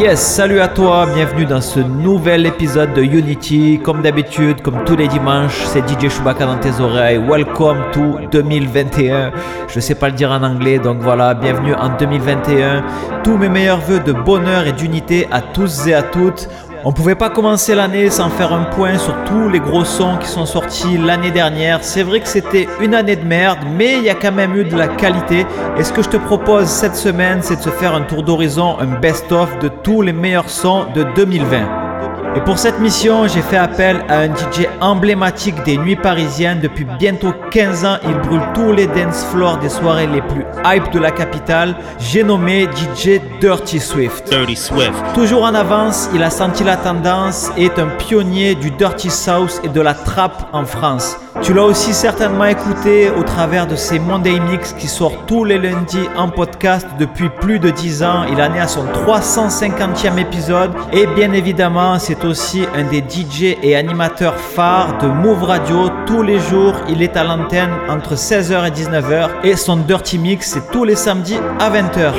Yes, salut à toi, bienvenue dans ce nouvel épisode de Unity. Comme d'habitude, comme tous les dimanches, c'est DJ Chewbacca dans tes oreilles. Welcome to 2021. Je sais pas le dire en anglais, donc voilà, bienvenue en 2021. Tous mes meilleurs voeux de bonheur et d'unité à tous et à toutes. On pouvait pas commencer l'année sans faire un point sur tous les gros sons qui sont sortis l'année dernière. C'est vrai que c'était une année de merde, mais il y a quand même eu de la qualité. Et ce que je te propose cette semaine, c'est de se faire un tour d'horizon, un best-of de tous les meilleurs sons de 2020. Et pour cette mission, j'ai fait appel à un DJ emblématique des nuits parisiennes. Depuis bientôt 15 ans, il brûle tous les dance floors des soirées les plus hype de la capitale. J'ai nommé DJ Dirty Swift. Dirty Swift. Toujours en avance, il a senti la tendance et est un pionnier du Dirty South et de la trap en France. Tu l'as aussi certainement écouté au travers de ses Monday Mix qui sort tous les lundis en podcast depuis plus de 10 ans. Il en est à son 350e épisode et bien évidemment c'est aussi un des DJ et animateurs phares de Move Radio. Tous les jours il est à l'antenne entre 16h et 19h et son Dirty Mix c'est tous les samedis à 20h.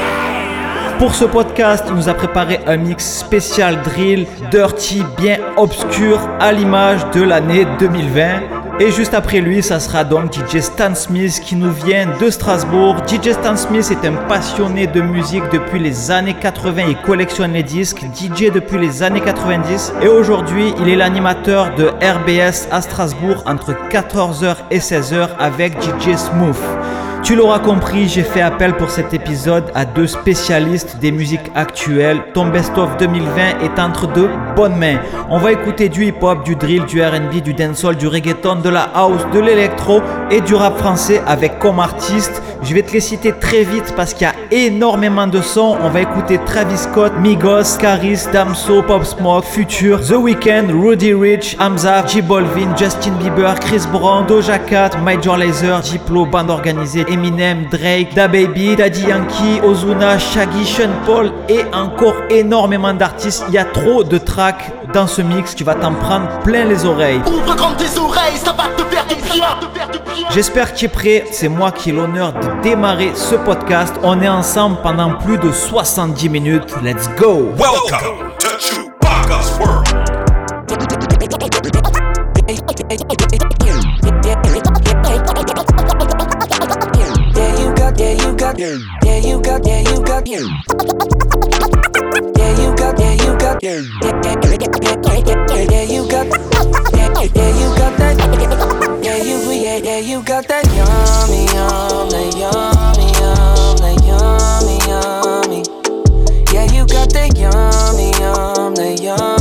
Pour ce podcast, il nous a préparé un mix spécial drill, dirty, bien obscur, à l'image de l'année 2020. Et juste après lui, ça sera donc DJ Stan Smith qui nous vient de Strasbourg. DJ Stan Smith est un passionné de musique depuis les années 80 et collectionne les disques. DJ depuis les années 90. Et aujourd'hui, il est l'animateur de RBS à Strasbourg entre 14h et 16h avec DJ Smooth. Tu l'auras compris, j'ai fait appel pour cet épisode à deux spécialistes des musiques actuelles. Ton best-of 2020 est entre deux bonnes mains. On va écouter du hip-hop, du drill, du RB, du dancehall, du reggaeton, de la house, de l'électro et du rap français avec comme artiste. Je vais te les citer très vite parce qu'il y a énormément de sons. On va écouter Travis Scott, Migos, Caris, Damso, Pop Smoke, Future, The Weeknd, Rudy Rich, Hamza, J Balvin, Justin Bieber, Chris Brown, Doja Cat, Major Lazer, Diplo, bande organisée Eminem, Drake, DaBaby, Daddy Yankee, Ozuna, Shaggy, Sean Paul et encore énormément d'artistes. Il y a trop de tracks dans ce mix, tu vas t'en prendre plein les oreilles. Ouvre grand tes oreilles, ça va te faire du bien. J'espère que tu es prêt. C'est moi qui ai l'honneur de démarrer ce podcast. On est ensemble pendant plus de 70 minutes. Let's go. Welcome yeah, you got, yeah, you got, yeah, yeah, you got, yeah, you got, yeah, yeah, you got, yeah, yeah, you got that, yeah, you, yeah, yeah, you got that. Yummy, yum, that yummy, yum, that yummy, yummy. Yeah, you got that. Yummy, yum, that yummy,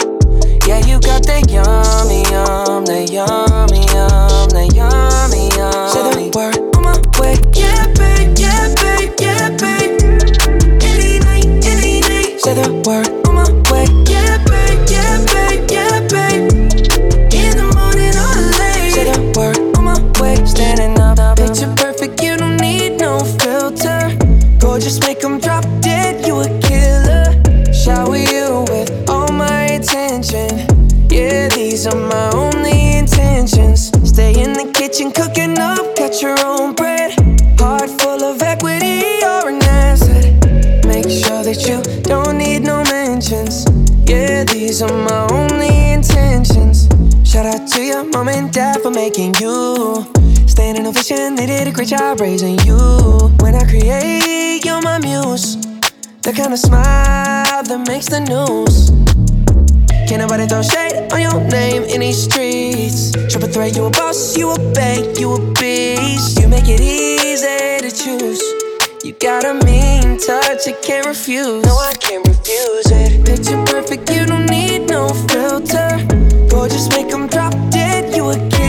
Yeah, you got that yummy, yum, that yummy, yum, that yummy, yum. Say the word on my way. Yeah, babe, yeah, babe, yeah, babe. Any night, any day. Say the word on my way. Yeah, babe, yeah, babe, yeah, babe. In the morning or late. Say the word on my way. Standing up, picture perfect, you don't need no filter. Gorgeous, make 'em my only intentions. Stay in the kitchen, cooking up, cut your own bread. Heart full of equity, you're an asset. Make sure that you don't need no mentions. Yeah, these are my only intentions. Shout out to your mom and dad for making you. Staying in vision, they did a great job raising you. When I create, you're my muse. The kind of smile that makes the news. Can't nobody throw shade on your name in these streets. Triple threat, you a boss, you a bank, you a beast. You make it easy to choose. You got a mean touch, I can't refuse. No, I can't refuse it. Picture perfect, you don't need no filter. Gorgeous, make them drop dead, you a killer.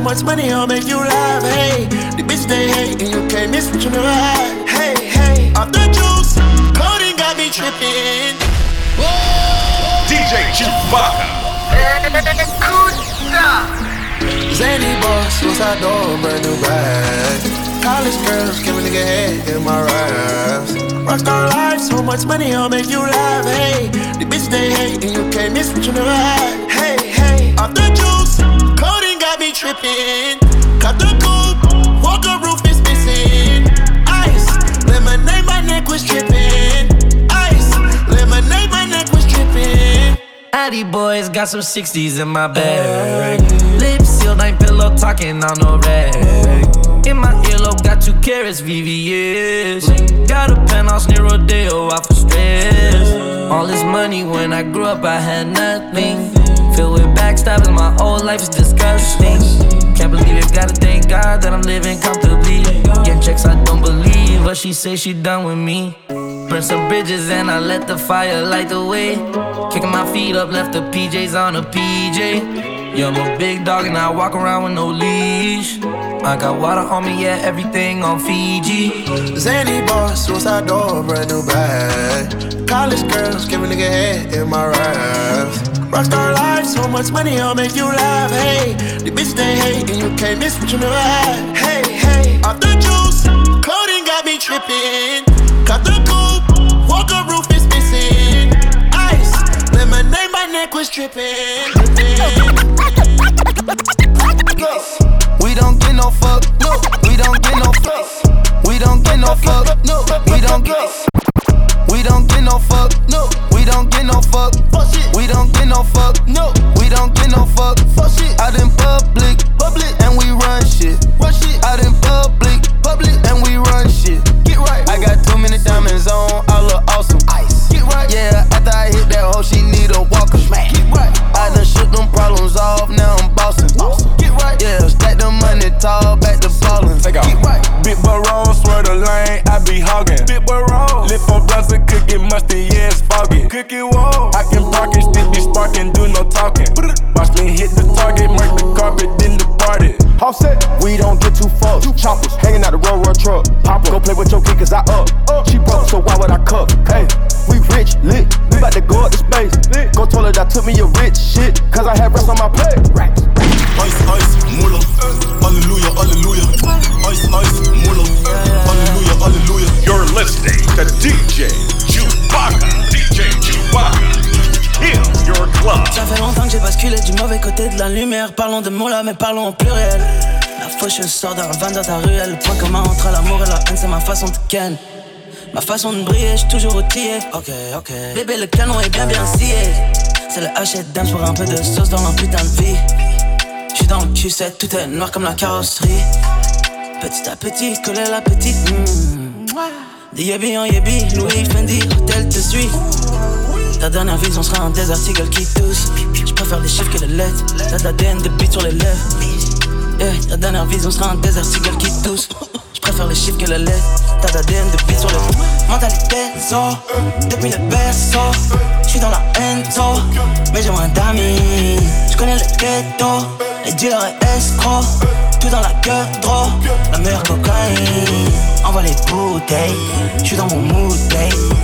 So much money, I'll make you laugh. Hey, the bitch they hate, and you can't miss what you never had. Hey, hey, off the juice, coding got me tripping. DJ Shuba-K. Zany boss, suicide door, brand new bag. College girls, give a nigga head in my raps. Rockstar life, so much money, I'll make you laugh. Hey, the bitch they hate, and you can't miss what you never had. Hey, hey, off the juice, coding got me tripping. Cut the coupe, walker roof is missing. Ice, lemonade, my neck was tripping. Ice, lemonade, my neck was tripping. Addy boys got some 60s in my bag. Lips sealed, ain't pillow talking on no rag. In my earlobe, got two carrots, VVS. Got a penthouse near Rodeo, out oh, for stress. All this money when I grew up, I had nothing. Filled with backstabbing, my whole life is disgusting. Can't believe it, gotta thank God that I'm living comfortably. Getting checks, I don't believe, but she say she done with me. Burn some bridges and I let the fire light the way. Kicking my feet up, left the PJs on a PJ. Yeah, I'm a big dog and I walk around with no leash. I got water on me, yeah, everything on Fiji. Zany boss, suicide door, brand new bag. College girls, give a nigga head in my raps. Rockstar life, so much money, I'll make you laugh. Hey, the bitch they hate, and you can't miss what you never had. Hey, hey, off the juice, coding got me tripping. Cut the coupe, walker roof is missing. Ice, lemonade, my neck was tripping. We don't get no fuck, no. We don't get no fuck. We don't get no fuck, no. We don't get. We don't get no fuck, no. We don't get no fuck. Fuck shit. We don't get no fuck, no. We don't get no fuck. Fuck shit. Out in public, public, and we run shit. Run shit. Out in public, public, and we run shit. Get right. I got too many diamonds on, I look awesome. Ice. Get right. Yeah, after I hit that hoe, she need a walker. Smack. Get right. I done shook them problems off, now I'm bossing. Get right. Yeah, money tall, back to ballin'. Take off. Right. Big Baron, swear the lane, I be hogging. Big Baron, lip for blunts and cookie musty, yeah, it's foggy. Cookie wall, I can park it, still be sparking, do no talking. Watch me hit the target, mark the carpet, then departed. Offset, we don't get too fucked. Choppers hanging out the road, road truck. Pop go play with your kid, cause I up. She broke, so why would I cuff? Hey, we rich, lit. We bout to go up to space. Lit. Go told her that took me a rich shit, cause I had rest on my plate. Ice, ice, mullah. Hallelujah, hallelujah. Ice, ice, mullah. Hallelujah, hallelujah. You're listening to DJ Shuba-K. DJ Shuba-K. Kill your club. Ça fait longtemps que j'ai basculé du mauvais côté de la lumière. Parlons de mots là, mais parlons au pluriel. La faucheuse sort d'un van dans ta ruelle. Le point commun entre l'amour et la haine, c'est ma façon de ken. Ma façon de briller, j'suis toujours outillé. Ok, ok. Bébé, le canon est bien bien scié. C'est le hachette dance pour un peu de sauce dans leur putain de vie. J'suis dans le Q7, tout est noir comme la carrosserie. Petit à petit, coller la petite. hmm. Des yébi en yébi, Louis Fendi, hôtel te suit. Ta dernière vision sera un désert seagull qui tousse. J'préfère les chiffres que les lettres. T'as de l'ADN de beat sur les lèvres. Ta dernière vision sera un désert seagull qui tousse. J'préfère les chiffres que les lettres. T'as de l'ADN de beat sur les lèvres. Mentalité zo, depuis le berceau. J'suis dans la enzo, mais j'ai moins d'amis. J'connais le ghetto, les dealers et escrocs. Tout dans la gueule, trop. La meilleure cocaïne. Envoie les bouteilles, j'suis dans mon mood, babe.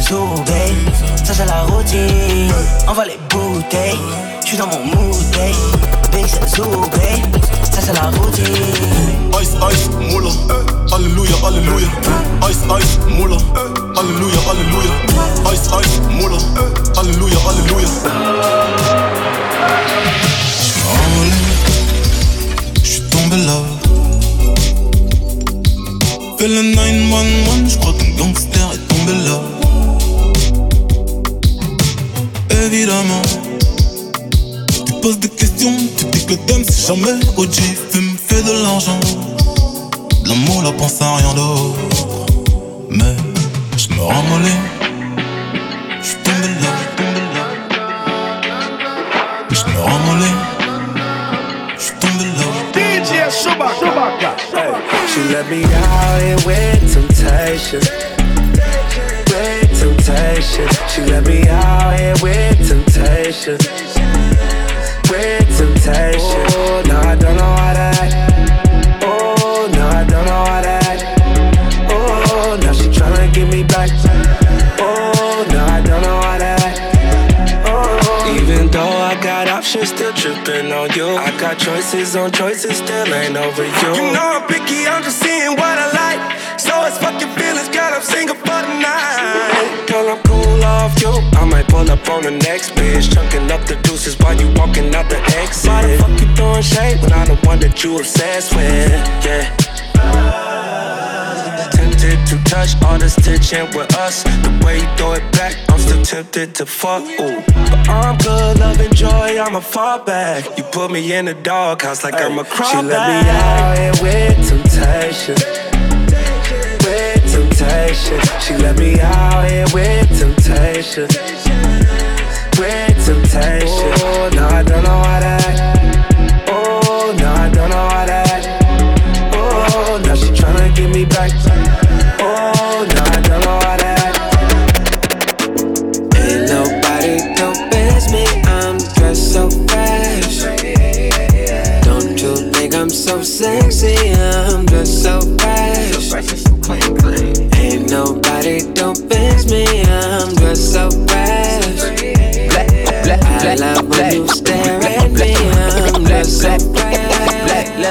Zoo, babe. Ça c'est la routine. Envoie les bouteilles, j'suis dans mon mood, babe. Zoo, babe. Ça c'est la routine. Ice, ice, mullah. Hallelujah, hallelujah. Ice, ice, mullah. Hallelujah, hallelujah. Ice, ice, mullah. Hallelujah, branlé, j'suis tombé là. Fais le 911, j'crois qu'un gangster est tombé là. Évidemment, tu poses des questions, tu dis que le thème c'est jamais OG. Fume, fais de l'argent, l'amour, la pense à rien d'autre. Mais j'me ramollis, j'suis tombé là. Let me out here with temptation. With temptation. She let me out here with temptation. With temptation. Oh, no, I don't know you. I got choices on choices, still ain't over you. You know I'm picky, I'm just seeing what I like. So it's fucking feelings, girl, I'm single for the night. Girl, I'm cool off you. I might pull up on the next bitch. Chunking up the deuces while you walking out the exit. Why the fuck you throwing shade when I'm the one that you obsessed with? Yeah. Tempted to touch all this tension with us. The way you throw it back, still tempted to fuck. Ooh. But I'm good, loving joy, I'ma fall back. You put me in the doghouse like I'm a crawl She let me out here with temptation. With temptation. She let me out here with temptation. With temptation.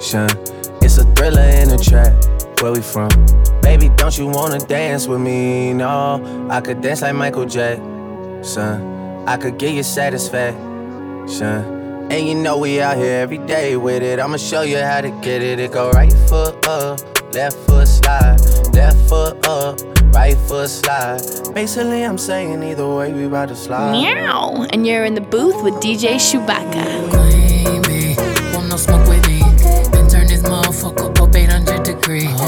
passion. It's a thriller in the trap. Where we from? Baby, don't you wanna dance with me? No, I could dance like Michael Jackson. I could get you satisfaction. And you know we out here every day with it. I'ma show you how to get it. It go right foot up, left foot slide, left foot up, right foot slide. Basically, I'm saying either way, we about to slide. Meow. And you're in the booth with DJ Shuba-K.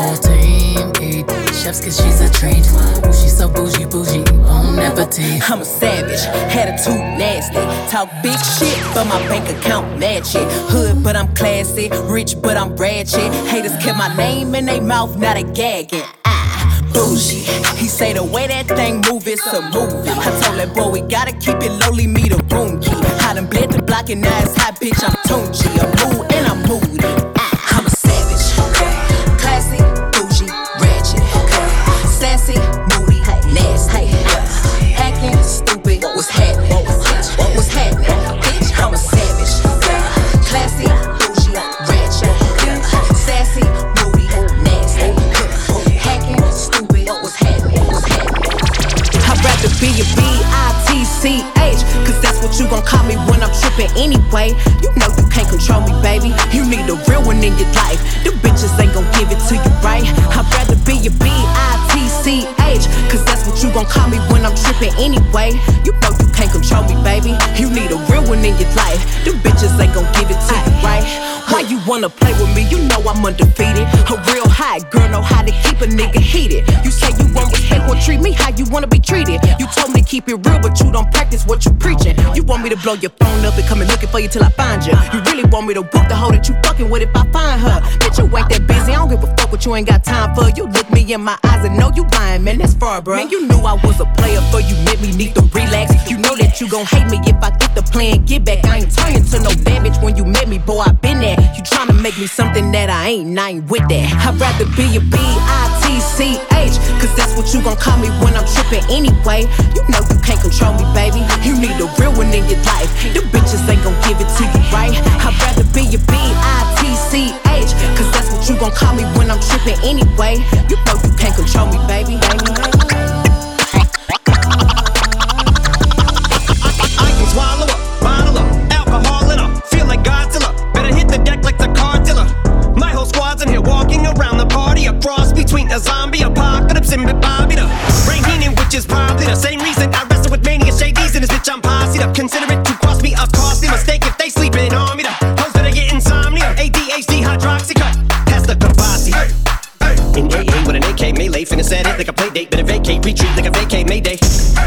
Whole team eat chefs cause she's a treat. Ooh, she's so bougie, bougie, on appetite. I'm a savage, attitude nasty. Talk big shit, but my bank account match it. Hood, but I'm classy. Rich, but I'm ratchet. Haters kept my name in their mouth, now they gagging. Ah, bougie. He say the way that thing move, it's a movie. I told that boy we gotta keep it lowly, me the room key. I done bled the block and now it's hot, bitch. I'm Tunchi. I'm mood and I'm moody. Call me when I'm trippin' anyway. You know you can't control me, baby. You need a real one in your life. The bitches ain't gon' give it to you, right? I'd rather be a B-I-T-C-H Cause that's what you gon' call me when I'm trippin' anyway. You know you can't control me, baby. You need a real one in your life. The bitches ain't gon' give it to you, right? Why you wanna play with me? You know I'm undefeated. A real hot girl know how to keep a nigga heated. You say you treat me how you wanna be treated. You told me to keep it real, but you don't practice what you preaching. You want me to blow your phone up and come and looking for you till I find you You really want me to whoop the hoe that you fucking with if I find her. Bitch, you ain't that busy, I don't give a fuck you ain't got time for You. Look me in my eyes and know you lying, man, that's far, bro Man, you knew I was a player, but you. Made me need to relax. You know that you gon' hate me if I get the plan, get back. I ain't turning to no bad bitch when you met me, boy, I been there. You tryna make me something that I ain't, I ain't with that. I'd rather be a B-I-T-C-H Cause that's what you gon' call me when I'm trippin' anyway. You know you can't control me, baby. You need a real one in your life. The bitches ain't gon' give it to you, right? I'd rather be your B-I-T-C-H. Cause that's what you gon' call me when I'm trippin' anyway. You know you can't control me, baby. I can swallow bottle alcohol. Feel like Godzilla. Better hit the deck like the. My whole squad's in here walking around the party. A cross between a zombie apocalypse and Bobby the Brain Heenan, which is probably the same reason I wrestle with mania shadies in this bitch. I'm posse up. Consider it to cost me a costly mistake vacate, retreat like a vacate Mayday.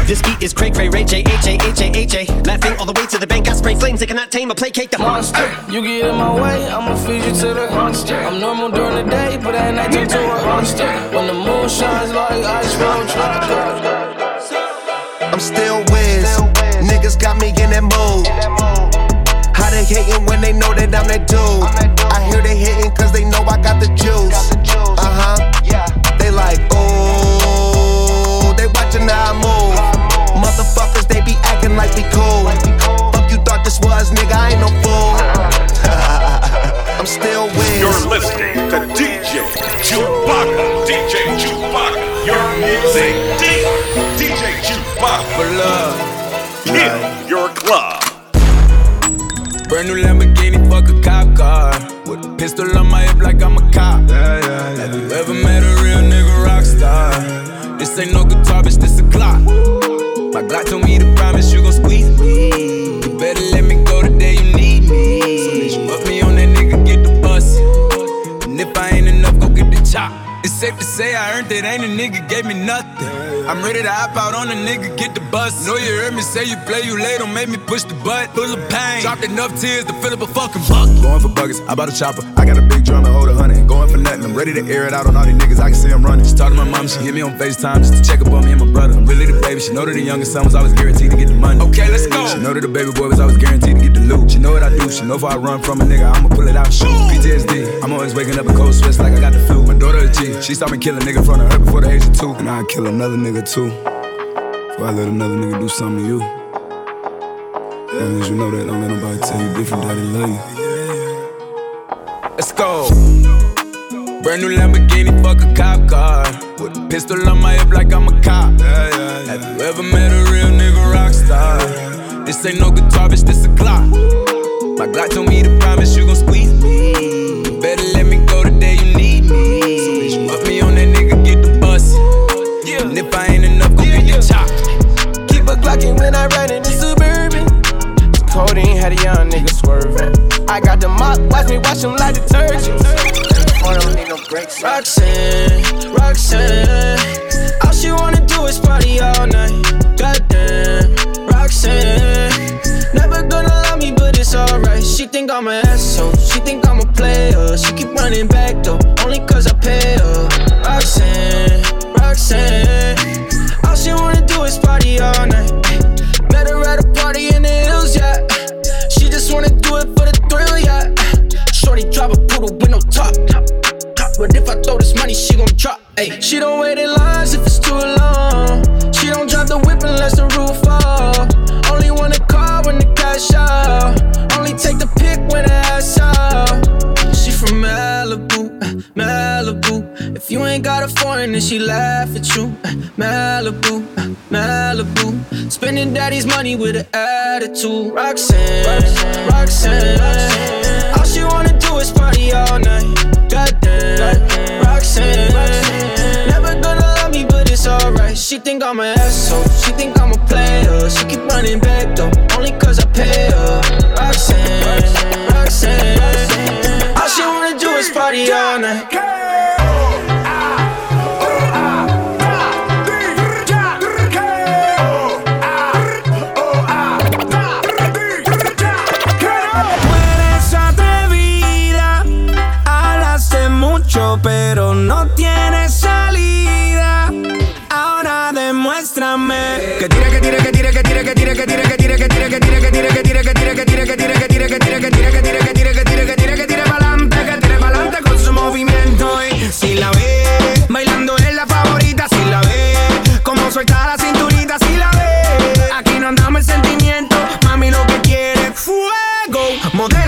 This beat is Craig Ray Ray J H A H A H A. Laughing all the way to the bank. I spray flames, they cannot tame or placate the monster. You get in my way, I'ma feed you to the monster. I'm normal during the day, but at night turn to a monster. When the moon shines like ice road I'm still Wiz. Niggas got me in that mood. How they hating when they know that I'm that dude? I hear they hating cause they know I got the juice. Uh huh. They like, oh, they watching how I move. Motherfuckers, they be acting like we cool. Fuck you thought this was, nigga, I ain't no fool. I'm still Wiz. You're listening to DJ Shuba-K. DJ Shuba-K. Your music dealer. DJ Shuba-K. For love. In your club. Brand new Lamborghini, fuck a cop car. With a pistol on my hip like I'm a cop. Have you ever met a real nigga rock star? This ain't no guitar, bitch, this a Glock. My Glock told me to promise you gon' squeeze me. You better let me go the day you need me. So put me on that nigga, get the bus. And if I ain't enough, go get the chop. It's safe to say I earned it, ain't a nigga gave me nothing. I'm ready to hop out on a nigga, get the bus. Know you heard me say you play, you late, don't make me push the butt. Full of pain, dropped enough tears to fill up a fucking bucket. Going for buggers, I bought a chopper. I got a big drum and hold a hundred. Going for nothing, I'm ready to air it out on all these niggas. I can see I'm running. She talked to my mom, she hit me on FaceTime just to check up on me and my brother. I'm really the baby. She know that the youngest son was always guaranteed to get the money. Okay, let's go. She know that the baby boy was always guaranteed to get the loot. She know what I do. She know if I run from a nigga, I'ma pull it out and shoot. PTSD, I'm always waking up in cold sweats like I got the flu. My daughter a G, she saw me kill a nigga in front of her before the age of two. And I'd kill another nigga too. Before I let another nigga do something to you. As long as you know that, don't let nobody tell you different that they love you. Let's go. Brand new Lamborghini, fuck a cop car. With a pistol on my hip like I'm a cop. Have you ever met a real nigga rock star? This ain't no guitar, bitch, this a Glock. Modelo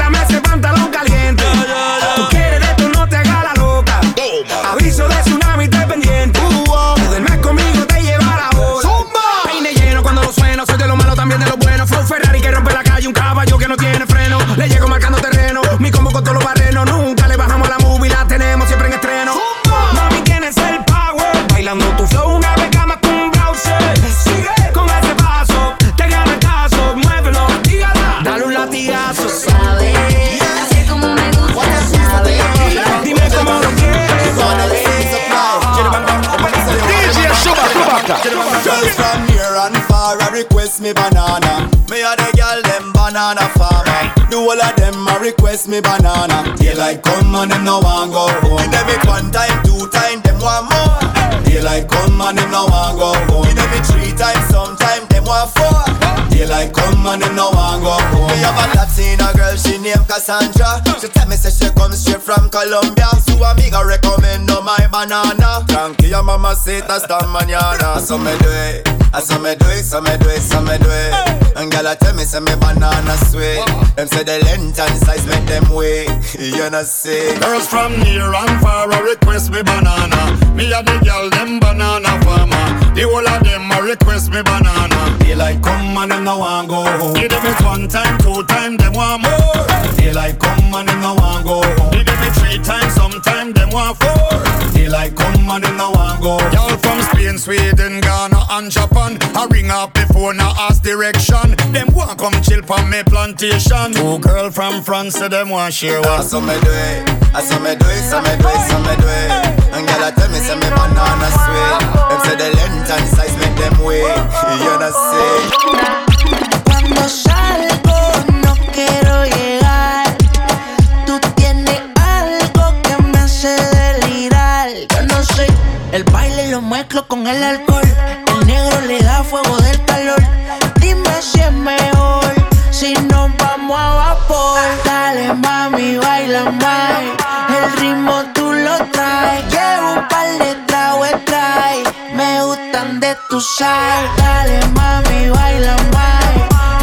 Daylight come and them no want go home. Me them one time, two time, them want more. Daylight come and them no want go home. Me them three times, sometime them want four. Daylight come and them no want go home. Me have a Latina girl, she named Cassandra. She tell me say she come straight from Colombia. So amiga recommend no my banana. Tranquila mama say hasta mañana. So me do it, I saw me do it, so me do it, so me do it. And girl I tell me say me banana sweet. Uh-huh. Them say the length and size make them wait. You know see. Girls from near and far a request me banana. Me a the girl them banana farmer. The whole of them a request me banana. Daylight come and them no want go home. Give them it one time, two time, them want more. Daylight come and them no want go home. Give them it three times, sometime them want four. Daylight come and them no want go. Y'all from Spain, Sweden, Ghana and Japan. I ring up before now ask direction. Them want come chill from me plantation. Two girl from France, so them want share I one. saw me do it, I saw me do it, saw me do it, saw me do it. And girl I tell me say me banana sweet. Them say the length and size. Cuando salgo no quiero llegar. Tú tienes algo que me hace delirar. Yo no soy el baile lo mezclo con el alcohol. El negro le da fuego del calor. Dime si es mejor si nos vamos a vapor. Dale mami, baila más. Tu sal. Dale mami, baila más.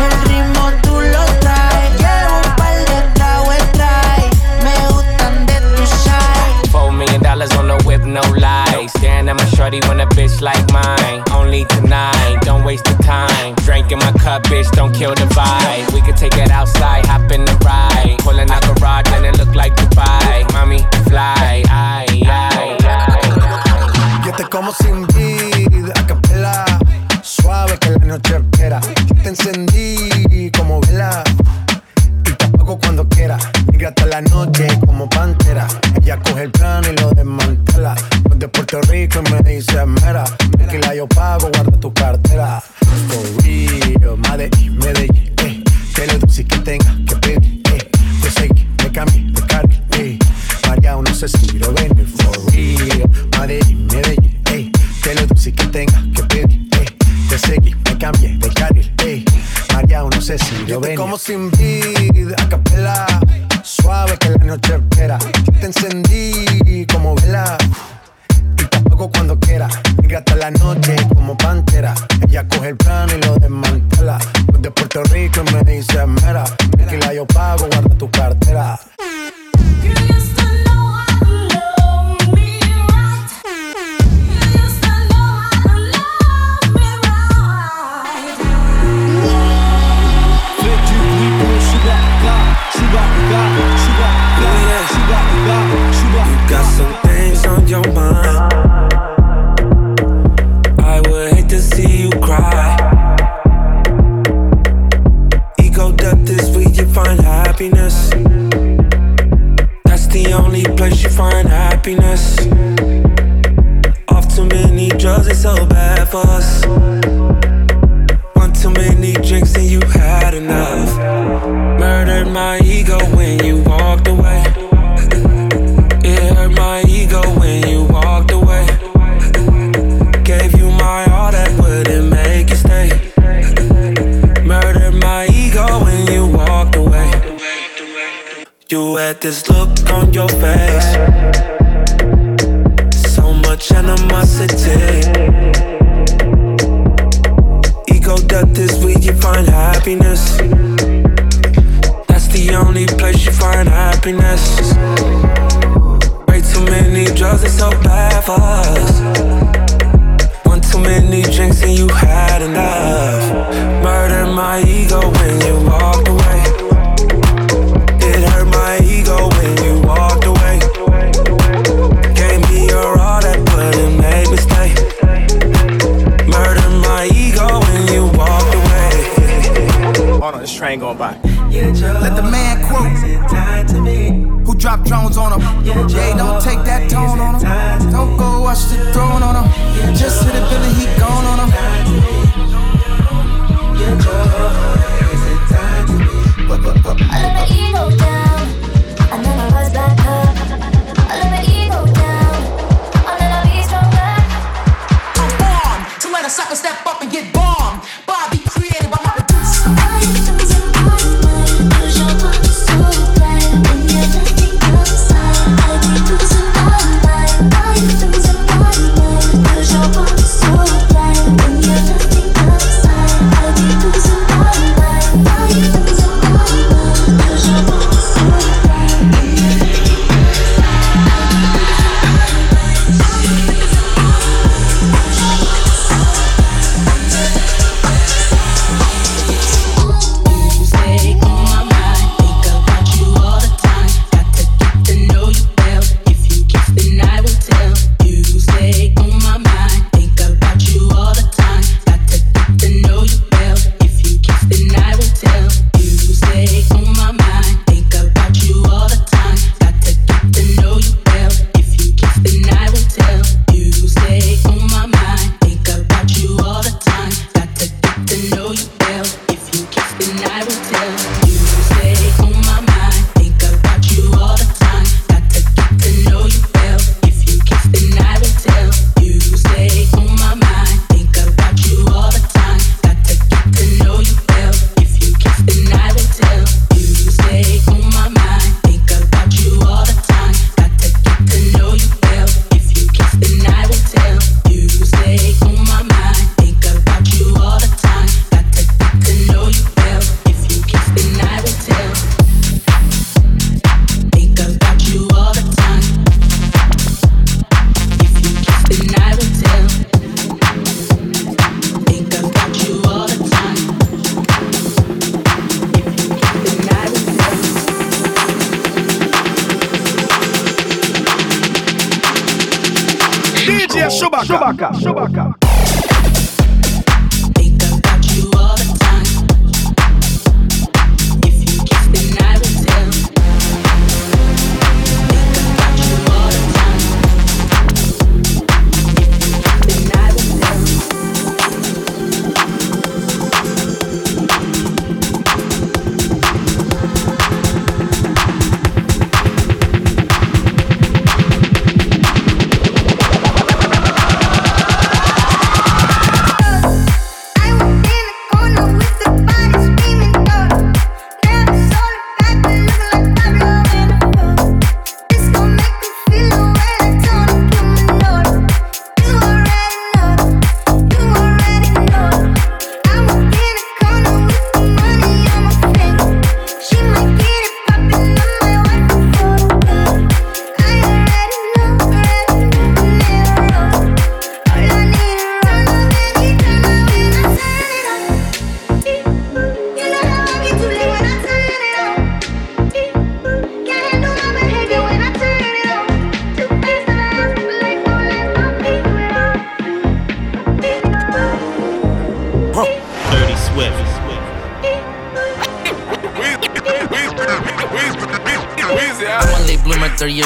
El ritmo tú lo traes. Llevo un par de tragos trae. Me gustan de tu sal. Four million dollars on the whip, no lies. Staring at my shorty when a bitch like mine. Only tonight, don't waste the time. Drink in my cup, bitch, don't kill the vibe. We could take it outside, hop in the ride. Pulling out garage and it look like Dubai. Mommy, fly. Yo como sin vid, a capela. Suave que la noche espera. Yo te encendí como vela. Y te apago cuando quiera. Negra hasta la noche como pantera. Ella coge el plano y lo desmantela. Pues de Puerto Rico me dice mera. Tranquila, yo pago, guarda tu cartera. For real, Medellín, Medellín, eh. Que lo dulce que tenga que pedir, eh. Te seguí, me cambié. Si quiero venir. For real, Medellín, Medellín, eh. Que lo dulce que tenga que pedir, eh. Te seguí, me cambié de carril, eh. María, no sé si quiero venir. como sin vid, a capela. Suave que la noche espera. Yo te encendí como vela. Y te apago cuando quiera. Hasta la noche como pantera. Ella coge el plano y lo desmantela. Pues de Puerto Rico y me dice mera. Tranquila, yo pago, guarda tu cartera. Only place you find happiness. Off too many drugs, it's so bad for us. One too many drinks and you had enough. Murdered my ego when you walked away. It hurt my ego when you walked away. Gave you my all that wouldn't make you stay. Murdered my ego when you walked away. You had this look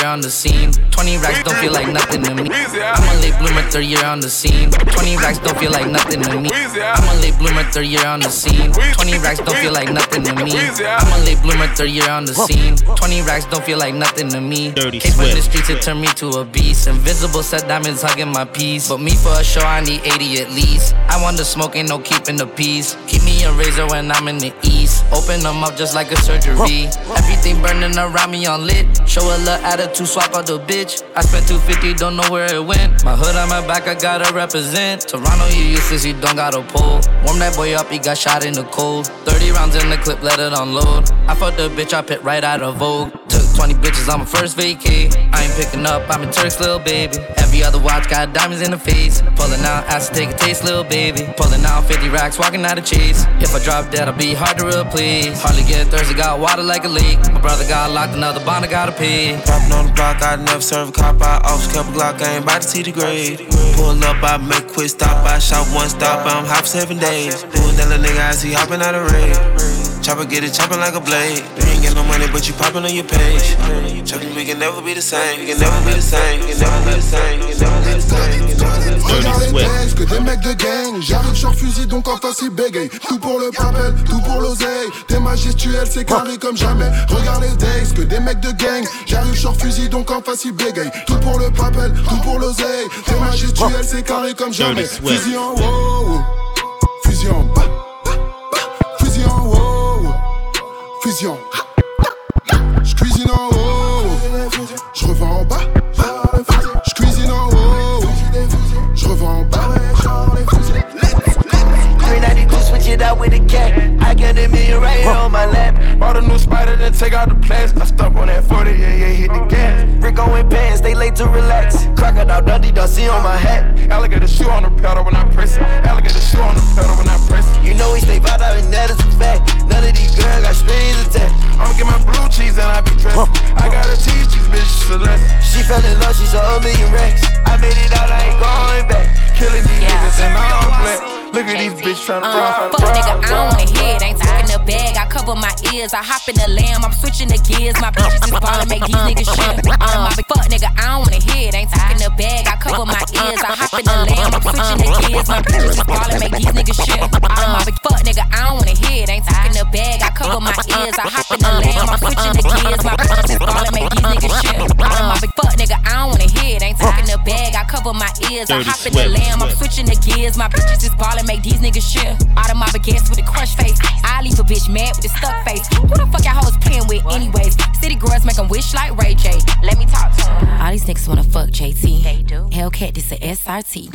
on the scene. 20 racks don't feel like nothing to me. I'm a late bloomer, third year on the scene. 20 racks don't feel like nothing to me. I'm a late bloomer, third year on the scene. 20 racks don't feel like nothing to me. I'm a late bloomer, third year on the scene. 20 racks don't feel like nothing to me. Dirty Came from the streets, it turned me to a beast. Invisible set diamonds hugging my piece. But me for a show, I need 80 at least. I want the smoke, ain't no keeping the peace. Keep me a razor when I'm in the east. Open them up just like a surgery. Everything burning around me on lit. Show a little attitude, swap out the bitch. I spent 250, don't know where it went. My hood on my back, I gotta represent. Toronto, you useless, you don't got a pull. Warm that boy up, he got shot in the cold. 30 rounds in the clip, let it unload. I fucked the bitch, I pit right out of Vogue. Took 20 bitches on my first vacay. I ain't picking up, I'm in Turk's little baby. Every other watch got diamonds in the face. Pulling out, ass to take a taste, little baby. Pulling out 50 racks, walking out of cheese. If I drop dead, I'll be hard to replace. Hardly get thirsty, got water like a leak. My brother got locked, another bond, I gotta pay. Popping on the block, I never serve a cop. I off, couple Glock, I ain't about to see the grade. Pull up, I make quick stop. I shot one stop, I'm hop seven days. Pull down the nigga, I see hopping out of raid. Chopper get it chopping like a blade. You ain't get no money, but you popping on your page. Chopping, we can never be the same. We can never be the same. We can never be the same. We can never be the same. Regarde les gangs, que des mecs de gang J'arrive sur fusil donc en face ils bégayent Tout pour le papel, tout pour l'oseille T'es majestuel, c'est carré comme jamais Regarde les days, que des mecs de gang J'arrive sur fusil donc en face ils bégayent Tout pour le papel, tout pour l'oseille T'es majestuel, c'est carré comme jamais Fusil en haut, fusil en bas fusion. Ha it out with a cat. I got a million right here on my lap. Bought a new spider, then take out the plans. I stuck on that 40, yeah, yeah, hit the gas. Rick in pants, they late to relax. Crocodile Dundee, Dusty on my hat. Alligator shoe on the pedal when I press it. Alligator shoe on the pedal when I press it. You know we stay out and that is a fact. None of these girls got strings attached. I'ma get my blue cheese and I be dressed. I gotta teach these bitches a lesson. She fell in love, she's a million racks. I made it out, I ain't going back. Killing these niggas and all black. Look at these bitches tryna Uh, run, fuck nigga, I don't wanna hear it. Ain't talking the bag, I cover my ears. I hop in the lamb, I'm switching the gears. My bitches is ballin', make these niggas shit. Uh, uh, uh, uh, fuck nigga, I don't wanna hear it. Ain't talking the bag, I cover my ears. I hop in the lamb, I'm switching the gears. My bitches is ballin', make these niggas shit. Uh, fuck nigga, I don't wanna hear it. Ain't talking the bag, I cover my ears. I hop in the lamb, I'm switching the gears. My bitches is ballin', make these niggas shit. Uh, fuck nigga, I don't wanna hear it. Ain't talking the bag, I cover my ears. I hop in the lamb, I'm switching the gears. My bitches is ballin', make these niggas shit. Out of my baguettes with a crush face. I leave a bitch mad with a stuck face. Who the fuck y'all hoes playing with, anyways? City girls make 'em wish like Ray J. Let me talk to 'em. All these niggas wanna fuck JT. They do. Hellcat, this a SRT.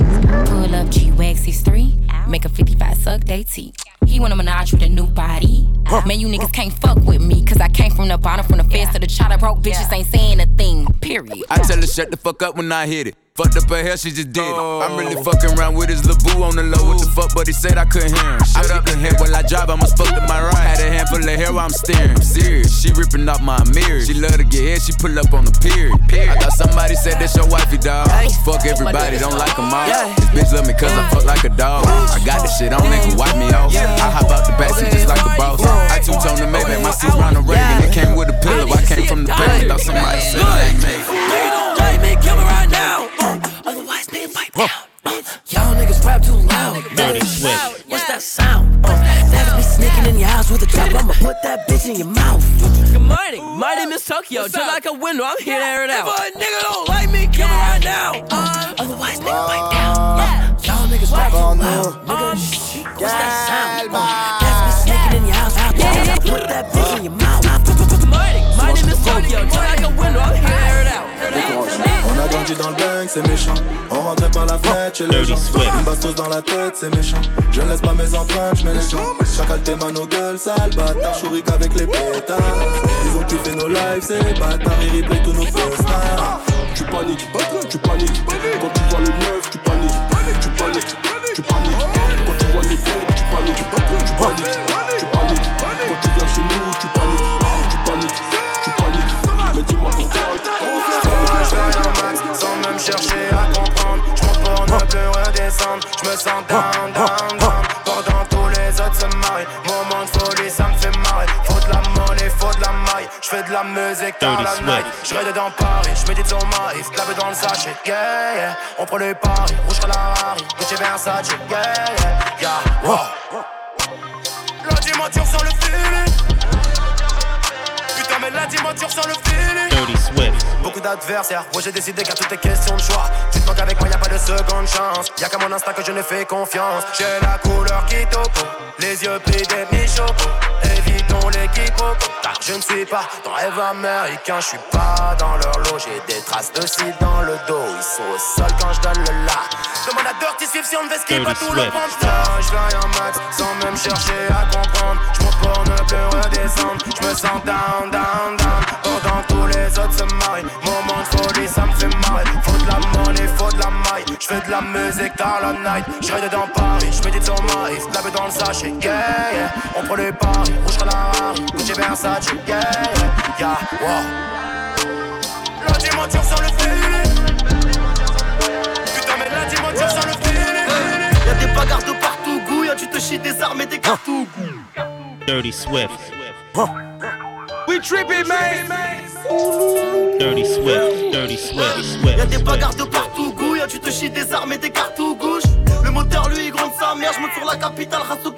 Pull up G Wax 3 make a 55 suck they teeth. He wanna menage with a new body. Man, you niggas can't fuck with me, cause I came from the bottom, from the fence to the chopper. Broke bitches ain't saying a thing, period. I tell her shut the fuck up when I hit it. Fucked up her hair, she just did it. I'm oh. really fucking around with his LeBoo on the low. What the fuck, but he said I couldn't hear him. Shut up the head while I drive, I'ma fuck to my right. Had a handful of hair while I'm steering. I'm serious, she ripping off my mirror. She love to get hit, she pull up on the period. I thought somebody said that's your wifey, dog. Fuck everybody, don't like them all. This bitch love me cause I fuck like a dog. I got the shit on, they can wipe me off. I hop out the backseat just like a boss. I two-tone the Maybach, my seat's Ronald Reagan. It came with a pillow, I came from the pavement. Thought somebody said I ain't made. They don't like me, y'all niggas rap too loud. Dirty Swift. What's that sound? Uh, that's me sneaking in your house with a trap. I'ma put that bitch in your mouth. Good morning. My name is Tokyo. Just like a window, I'm here to air it out. If a nigga don't like me, kill me right now. Uh, otherwise, nigga, pipe down. Uh, y'all niggas rap too loud. Nigga, shh, what's that sound? Uh, that's me sneaking in your house. I'ma put that bitch in your mouth. Good morning. My name is Tokyo. Just like a window, I'm here to air it out. On a grandi dans le bang, c'est méchant. On rentrait par la fenêtre chez les gens. Une bastos dans la tête, c'est méchant. Je ne laisse pas mes empreintes, je mets les gens. Chacal tes mains nos gueules, sale bâtard. Chourique avec les pétards. Ils ont kiffé nos lives, c'est bâtards. Ils replay tous nos festins. Tu paniques, tu paniques. Quand tu vois le neuf, tu paniques. Tu paniques, tu paniques. Quand tu vois les fêtes, tu paniques. Tu paniques, tu paniques. Quand tu viens chez nous, tu paniques. Tu paniques, tu paniques. Mais dis-moi pourquoi. Sans même chercher Je me sens down, down, down. Pendant tous les autres se marient. Moment de folie, ça me fait marrer. Faut de la monnaie, faut de la maille. Je fais de la musique dans la night. Je dans Paris, je médite sur Marie. Clavé dans le sachet, yeah, yeah. On prend les paris, rouge comme la Rari. Gucci Versace, yeah, yeah, yeah. Wow. La dimension sur le feeling. La dimension sur le Swift. Beaucoup d'adversaires, ouais j'ai décidé qu'à toutes tes questions de choix. Tu te manques avec moi, y a pas de seconde chance. Y'a qu'à mon instinct que je ne fais confiance. J'ai la couleur qui topo, les yeux plis des mi-choco Évitons les quiproquos, car je ne suis pas dans rêve américain. Je suis pas dans leur lot, j'ai des traces de cils dans le dos. Ils sont au sol quand je donne le la Demande à Dirty Swift si on ne veut skip pas tout le monster Je fais un max sans même chercher à comprendre Je pour ne plus redescendre, je me sens down, down, down quand tous les autres se marient. Moment de folie, ça me fait mal. Faut de la monnaie, faut de la maille. J'fais de la musique dans la night. J'ride dans Paris, j'médite sur Maris. La dans le sachet, yeah, yeah. On prend les paris, rouge comme la rare. Gucci Versace, yeah, yeah. Yeah, wow. La dimension sur le fil. Bagarres de partout, goût. Y'a tu te chies des armes et des cartouches. Dirty Swift. We tripping, man. Dirty Swift. Dirty Swift. Swift. Y'a des bagarres de partout, goût. Y'a tu te chies des armes et des cartouches. Le moteur, lui, il gronde sa mère. J'monte sur la capitale, race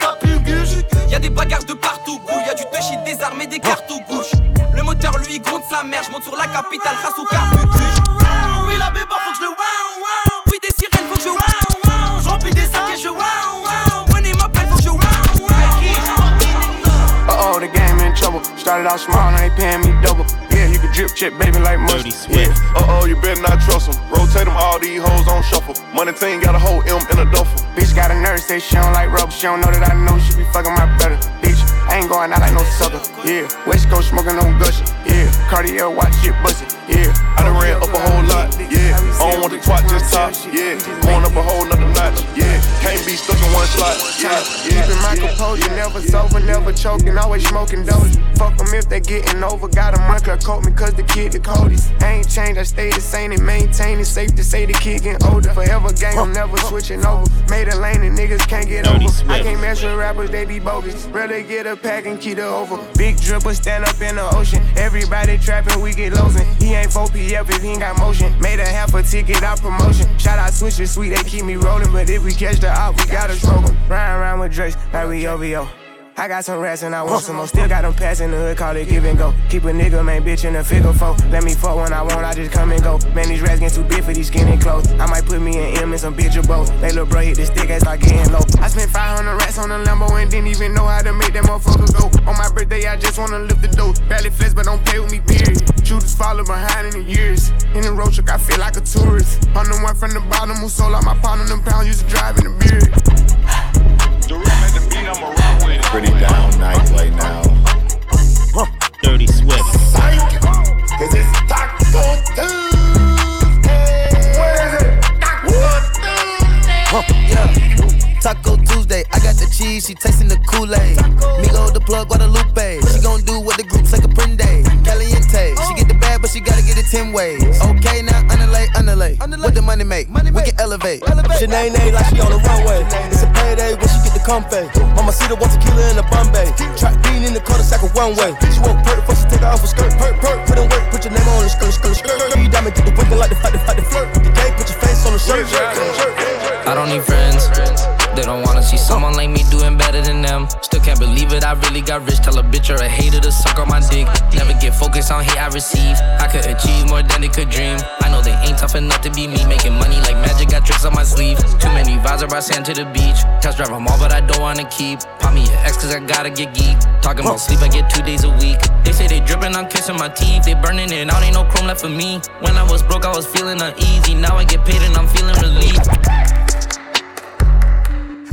Yeah, you check, baby, like mustard. Yeah. Uh oh, you better not trust them. Rotate them, all these hoes on shuffle. Money team got a whole M in a duffel. Bitch got a nurse, say she don't like rubber. She don't know that I know she be fucking my brother. Bitch, I ain't going out like no sucker. Yeah, West Coast smoking on gush. Yeah, Cartier watch shit bustin'. Yeah, I done ran up a whole lot. Yeah, I don't want the twat just top. Yeah, going up a whole nother notch. Yeah, can't be stuck in one slot. Yeah, yeah. Keeping my composure, never sober, never choking, always smoking dozy. Fuck them if they getting over. Got a month, coat me cause the kid the coldest. I ain't changed, I stay the same and maintain it. Safe to say the kid getting older. Forever gang, I'm never switching over. Made a lane and niggas can't get over. I can't mess with rappers, they be bogus. Rather get a pack and keep it over. Big dripper stand up in the ocean. Everybody trapping, we get losing. He ain't 4PF if he ain't got motion. Made a half a ticket out promotion. Shout out Switcher Sweet, they keep me rolling. But if we catch the op, we gotta stroke 'em. Ryan around with Drake's, like we OVO. I got some rats and I want some more. Still got them pass in the hood, call it give and go. Keep a nigga, man, bitch in a figure four. Let me fuck when I want, I just come and go. Man, these rats getting too big for these skinny clothes. I might put me in M and some bitch or both. They little bro hit the stick and start getting low. I spent 500 rats on a Lambo and didn't even know how to make that motherfucker go. On my birthday, I just wanna lift the dough. Barely flex, but don't play with me, period. Shooters follow behind in the years. In the road truck, I feel like a tourist. I'm the one from the bottom who sold out my pound on them pounds, used to drive in the beard. Pretty down night right now. Dirty Swift. Cause it's Taco Tuesday. Where is it? Taco Tuesday. yeah. Taco Tuesday, I got the cheese, she tasting the Kool-Aid. Migo the plug, Guadalupe. She gon' do what the group's group say Caprende. Caliente, she oh. get the bag, but she gotta get it 10 ways. Okay, now underlay, underlay. What the money make? We can elevate. Sinead like she on the runway. It's a payday when she get the comfy. Mama see the one tequila in the Bombay. Track bean in the cul-de-sac of one way. She won't perk before she take off her skirt. Perk, perk, put in work, put your name on the skirt, skirt, skirt. You diamond, get the winking like the fight, the fight, the flirt. The cake, put your face on the shirt. I don't need friends. They don't wanna see someone like me doing better than them. Still can't believe it, I really got rich. Tell a bitch or a hater to suck on my dick. Never get focused on hate I receive. I could achieve more than they could dream. I know they ain't tough enough to be me. Making money like magic, got tricks on my sleeve. Too many vibes, I sand to the beach. Test drive them all, but I don't wanna keep. Pop me an X cause I gotta get geek. Talking about sleep, I get two days a week. They say they dripping, I'm kissing my teeth. They burning it out, ain't no chrome left for me. When I was broke, I was feeling uneasy. Now I get paid and I'm feeling relieved.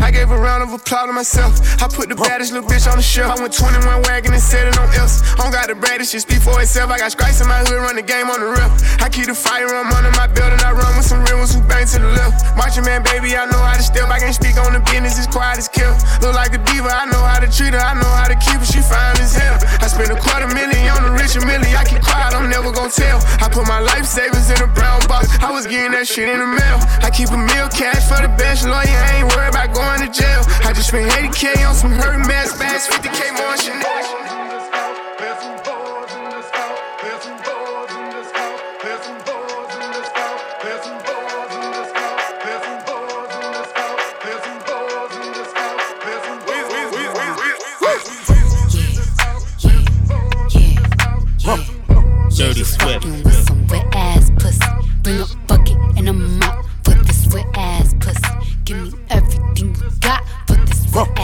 I gave a round of applause to myself. I put the baddest little bitch on the shelf. I went 21 wagon and said it on else. I don't got the baddest, shit speak for itself. I got strikes in my hood, run the game on the rep. I keep the firearm under my belt and I run with some real ones who bang to the left. Marching man, baby, I know how to step. I can't speak on the business, it's quiet as kill. Look like a diva, I know how to treat her, I know how to keep her, she fine as hell. I spent a quarter million on the rich and milli, I keep quiet, I'm never gonna tell. I put my life savings in a brown box, I was getting that shit in the mail. I keep a meal cash for the best lawyer, I ain't worried about going to jail. I just spent 80k on some hurt mask bags, 50k more Chanel. Dirty Swift. with some wet ass pussy. Bring a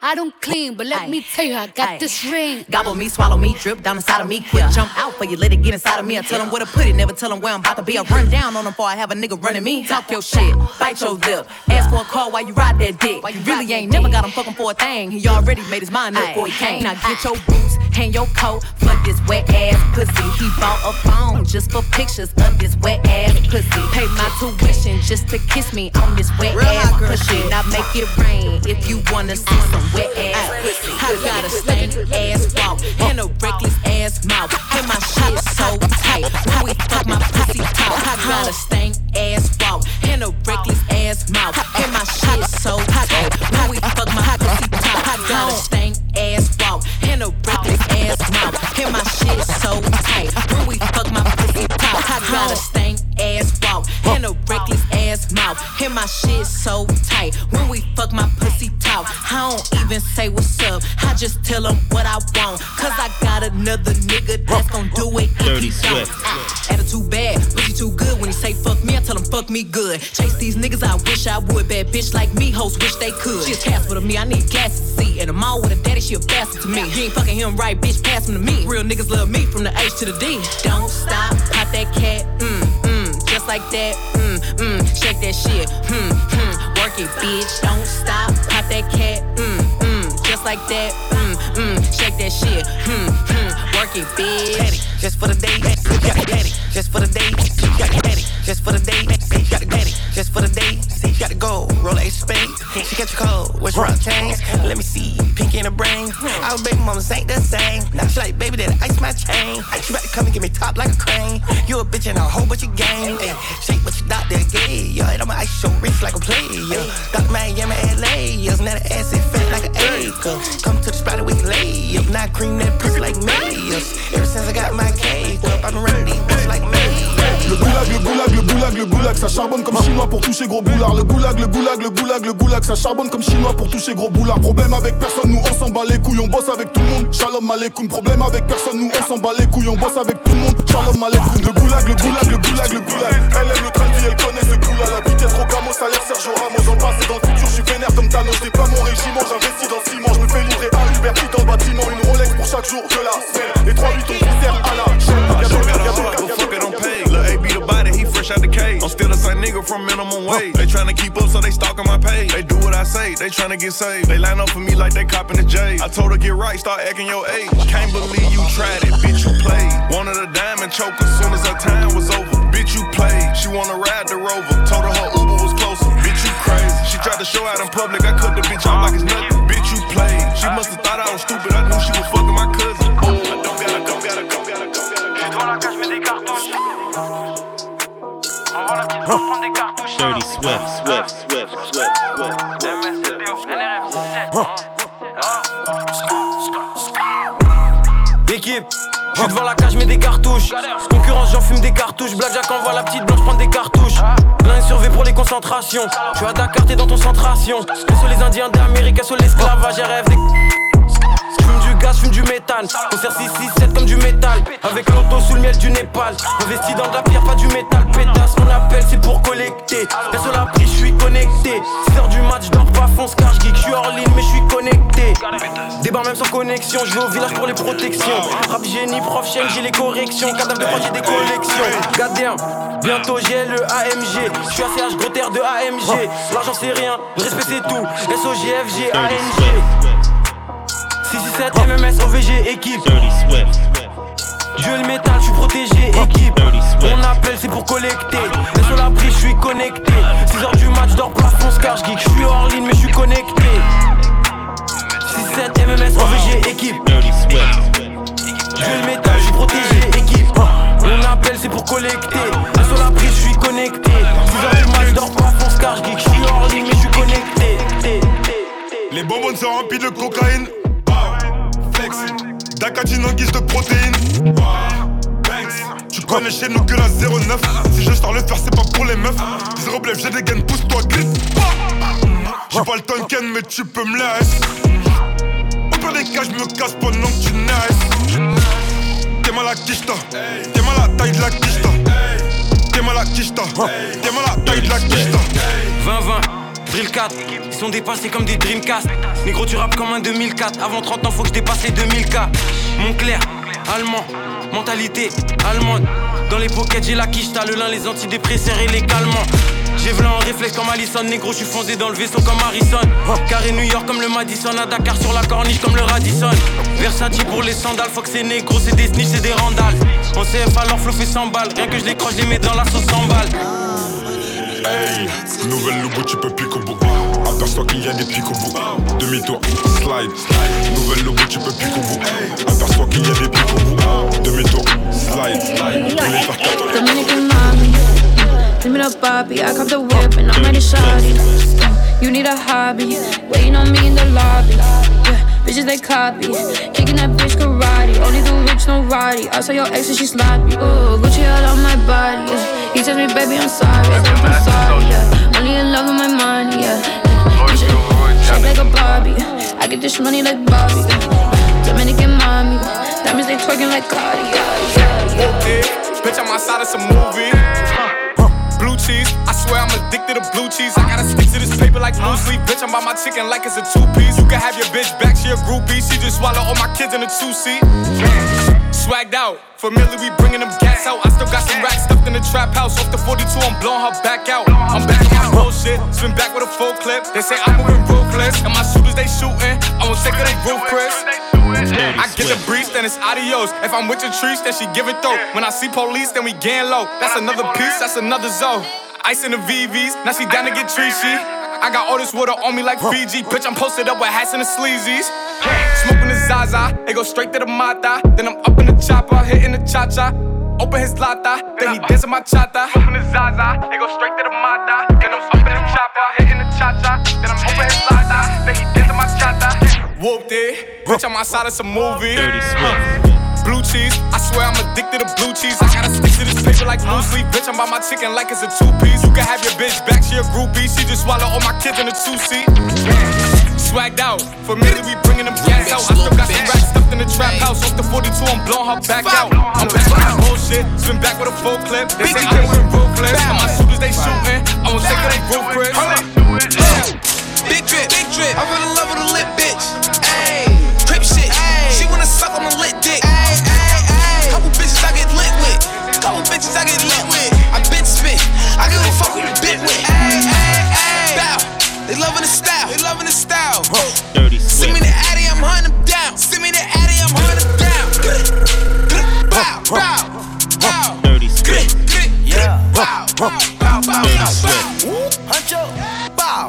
I don't clean, but let me tell you, I got this ring. Gobble me, swallow me, drip down inside of me. Quick jump out for you, let it get inside of me. I tell them where to put it, never tell them where I'm about to be. I run down on them before I have a nigga running me. Talk your shit, bite your lip. Ask for a call while you ride that dick. You really ain't never got him fucking for a thing. He already made his mind up before he came. Now get your boots, hang your coat for this wet ass pussy. He bought a phone just for pictures of this wet ass pussy. Pay my tuition just to kiss me on this wet ass pussy. Now make it rain if you wanna see some wet ass pussy. I got a stank ass walk and a reckless ass mouth. And my shit so tight. When we fuck my pussy talk. I got a stank ass walk and a reckless ass mouth. And my shit so tight. When we fuck my pussy talk. I got a stank ass mouth. And my shit so tight. When we fuck my pussy talk. I got a stank ass walk and a reckless ass mouth. And my shit so tight. When we fuck my pussy talk. I don't even say what's up. I just tell them what I want. Cause I got another nigga that's gon' do it if Dirty he don't. Ah, Attitude bad, pussy too good. When he say fuck fuck me good. Chase these niggas, I wish I would. Bad bitch like me, hoes wish they could. She a Casper to me, I need gas to see. And I'm with a daddy, she a bastard to me. You ain't fucking him right, bitch, pass him to me. Real niggas love me from the H to the D. Don't stop, pop that cat, mm, mm, just like that, mm, mm, shake that shit, hmm, hmm, work it, bitch. Don't stop, pop that cat, mm, mm, just like that, mm, mm, shake that shit, hmm, hmm, work it, bitch. Just for the day, daddy. Just for the day, daddy. Just for the day, She got the daddy. Just for the day, She got to go. Roll a spade. She catch a cold. What's wrong, chains? Let me see. Pink in the brain. Our baby mamas ain't the same. Now she like, baby, that ice my chain. She about to come and get me top like a crane. You a bitch and a whole bunch of game. Ay, shake what your doctor gave. Yeah, and I'ma ice your wrist like a player. Dr. Miami, LA. Yeah, now the ass is fat like an acre. Come to the spot that we lay up. Now cream that pussy like mayors. Ever since I got my cake up, I've been running these like Le goulag, le goulag, le goulag, le goulag, ça charbonne comme chinois pour toucher gros boulard. Le goulag, le goulag, le goulag, le goulag, ça charbonne comme chinois pour toucher gros boulard. Problème avec personne, nous on s'en bat les couilles, on bosse avec tout le monde. Shalom aleikoum. Problème avec personne, nous on s'en bat les couilles, on bosse avec tout le monde. Shalom aleikoum. Le goulag, le goulag, le goulag, le goulag. Elle aime le train elle connaît ce coup-là. La vitesse Rocamo, salaire Sergio Ramos. Le passé, dans le futur, je suis vénère comme Thanos. C'est pas mon régiment, j'investis dans ciment. Je me fais livrer à Uber dans le bâtiment. Une Rolex pour chaque jour de la semaine. Les 3 8 on à la. Fresh out the cage. I'm still the same nigga from minimum wage. They tryna keep up, so they stalking my page. They do what I say, they tryna get saved. They line up for me like they copping the J. I told her get right, start acting your age. Can't believe you tried it, bitch, you played. Wanted a diamond choke as soon as her time was over. Bitch, you played. She wanna ride the rover. Told her her Uber was closer. Bitch, you crazy. She tried to show out in public, I cut the bitch off like it's nothing. Bitch, you played. She must have thought I was stupid, I knew she was fucking my cousin. Dirty Swift, Swift, Swift, Swift, Swift. MSLDO, NRF 17. Équipe, je suis devant la cage, mets des cartouches. Concurrence, j'en fume des cartouches. Blackjack envoie la petite blanche prendre des cartouches. Plein sur V pour les concentrations. Suis à Dakar, t'es dans ton centration. Sur les Indiens d'Amérique, sur l'esclavage, j'ai rêve des. Gaz, j'fume du méthane. Concert 6, 6, 7 comme du métal. Avec l'auto sous le miel du Népal. Investi dans de la pierre, pas du métal. Pétasse, mon appel, c'est pour collecter. Reste la prise, j'suis connecté. 6 du match, dors pas, fonce car j'geek. J'suis hors ligne, mais j'suis connecté. Débat même sans connexion, je vais au village pour les protections. Rap génie, prof chaîne, j'ai les corrections. Cadavre de proche, j'ai des collections. Gardien, bientôt j'ai le AMG. J'suis ACH, gros terre de AMG. L'argent c'est rien, respect c'est tout. SOGFG, ANG. 667 MMS OVG équipe. Je le métal, je suis protégé équipe. Mon appel c'est pour collecter. Et sur la prise je suis connecté. 6h du match dors pas fonce car je geek. Je suis hors ligne mais je suis connecté. 6-7 MMS OVG équipe. Je le métal, je suis protégé équipe. Mon appel c'est pour collecter. Et sur la prise je suis connecté. 6h du match dors pas fonce car je geek. Je suis hors ligne mais je suis connecté. Les bonbons sont remplis de cocaïne. Flex. Dacatine en guise de protéines. Banks. Tu connais chez nous que la 09. Si je sors le faire, c'est pas pour les meufs. Zéro blef, j'ai des gaines, pousse-toi, glisse. J'ai pas le Tonken, mais tu peux me laisser. gars, je me casse pendant que tu naisses. T'es mal à quicheta, t'es mal à taille de la quicheta. T'es mal à quicheta, t'es mal à taille de la quicheta. 20-20, drill 4, ils sont dépassés comme des Dreamcast. Négro, tu rappes comme un 2004. Avant 30 ans, faut que je dépasse les 2000K. Montclair, allemand, mentalité allemande. Dans les pockets, j'ai la quiche, t'as le lin, les antidépresseurs et les calmants. J'ai v'là en réflexe comme Allison, négro, je suis foncé dans le vaisseau comme Harrison. Carré New York comme le Madison, à Dakar sur la corniche comme le Radisson. Versace pour les sandales, faut que c'est négro, c'est des snitch, c'est des randales. En CF alors flow fait 100 balles, rien que je les croche, les mets dans la sauce 100 balles. Hey, nouvelle logo, tu peux pique au bout. Aperçois qu'il y a des pics au bout. Demi-tour, slide. Nouvelle logo, tu peux pique au bout. Aperçois qu'il y a des pics au bout. Demi-tour, slide. On les faire quatre. Dominican mommy, give me the Bobby. I cop the whip and I'm ready shawty. Uh, you need a hobby, waiting on me in the lobby. Yeah, bitches they copy, kicking that bitch karate. Only the rich, no roddy. I saw your ex and she sloppy. Ooh, Gucci all on my body. Yeah. He tells me, baby, I'm sorry. I said, I'm sorry. Yeah. Only in love with my money. Yeah. You should like a Barbie. I get this money like Bobby. Dominican mommy, diamonds they twerking like Cardi. Yeah, yeah, yeah. Okay, bitch, I'm outside of some movie. Blue cheese, I swear I'm addicted to blue cheese. I gotta stick to this paper like blue sleep. Bitch, I'm by my chicken like it's a two piece. You can have your bitch back, she a groupie. She just swallow all my kids in a two seat. Swagged out, familiar, we bringing them gas out. I still got some racks stuffed in the trap house. Off the 42, I'm blowing her back out. I'm back on my bullshit, spin back with a full clip. They say I'm moving ruthless, and my shooters they shooting. I won't take of they roof, Chris. I get the breeze, then it's adios. If I'm with your trees, then she give it though. When I see police, then we gang low. That's another piece, that's another zone. Ice in the VVs, now she down to get treachy. I got all this water on me like Fiji. Bitch, I'm posted up with hats and the sleazies. Smoking Zaza, it go straight to the Mata. Then I'm up in the chopper, hitting the cha cha. Open his lata, then he dancing my chata. Smoking the Zaza, it go straight to the Mata. Then I'm up in the chopper, hitting the cha cha. Then I'm open his lata, then he dancing my chata. Whooped it, bitch, I'm outside of some movie. Blue cheese, I swear I'm addicted to blue cheese. I gotta stick to this paper like blue sleep. Bitch, I'm by my chicken like it's a two piece. You can have your bitch back, she a groupie. She just swallow all my kids in a two seat. Swagged out, familiar, we be bringing them gas out. I still got some racks stuffed in the trap house. Off the 42, I'm blowing her back out. I'm back on that bullshit, spin back with a full clip. They say I'm ruthless. And my shooters, they shooting. I won't take of they roof, Chris. Big drip, big drip. I fell in love with a lit Bow, bow, bow, bow, bow.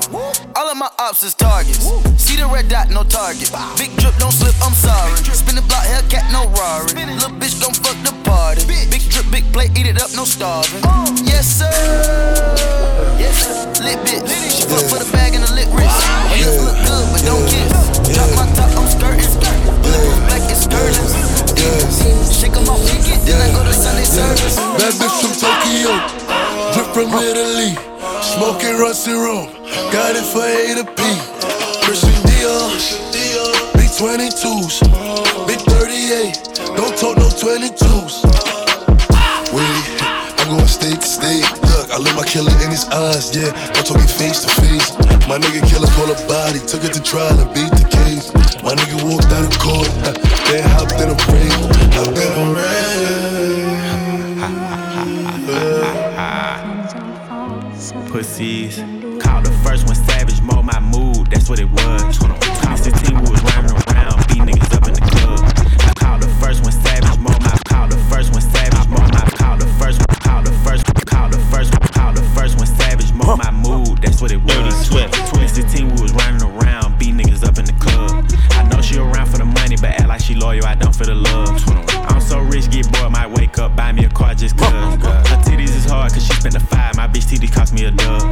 All of my ops is targets. See the red dot, no target. Big drip, don't slip, I'm sorry. Spin the block, Hellcat, no Rari. Little bitch gon' fuck the party. Big drip, big plate, eat it up, no starving. Yes, sir. Yes, sir. Lit bitch. She fuck for the bag and the lit wrist. My lips look good, but don't kiss. Drop my top, I'm skirting. Bulletproof black is skirting. Shake 'em off, then I go to Sunday service. Bad bitch from Tokyo, drip from Italy. Smoking rusty room, got it for A to P. Christian Dior, big 22s, big 38. Don't talk no 22s. Wait, I'm going state to state. Look, I look my killer in his eyes, yeah. I'm talking face to face. My nigga killer call a body, took it to trial and beat the case. My nigga walked out of court, then hopped in a ring, hopped in a Pussies. Called the first one savage, mold my mood, that's what it was. Called 16, we was running around, beat niggas up in the club. I called the first one savage, mold my called the first one savage, mold my called the first one, called the first one, called the first one, called the first one savage, mold my mood, that's what it was. Dirty Swift. 2016, we was running around, beat niggas up in the club. I know she around for the money, but act like she loyal, I don't for the love. I'm so rich, get bored, might wake up, buy me a car just cause. Her titties is hard, cause she spent the five, bitch titties cost me a dub.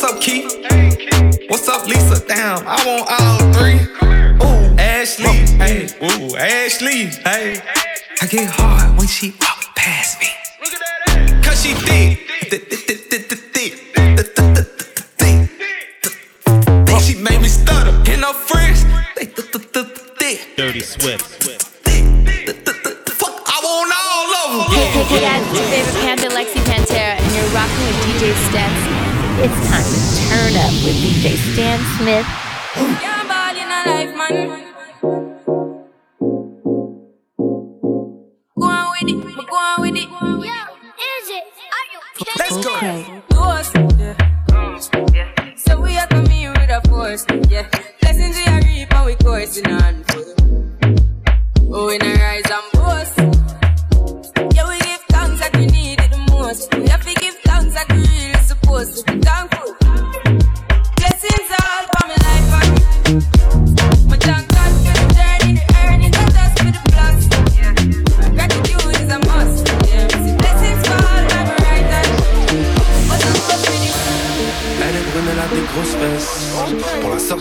What's up, Keith? What's up, Lisa? Damn, I want all three. Ooh, Ashley, hey, ooh, Ashley, hey. I get hard when she walk past me. Cause she thick, thick, thick, thick, thick, thick, thick. She made me stutter in her friends. Thick, thick, thick, thick. Dirty Swift. Hey, hey, hey, guys, it's your favorite panda, Lexy Panterra, and you're rocking with DJ Stats. It's time to turn up with DJ Stan Smith. Yeah, I'm in a life, man. Go on with it, go on with it. Is it? Are you? Let's go.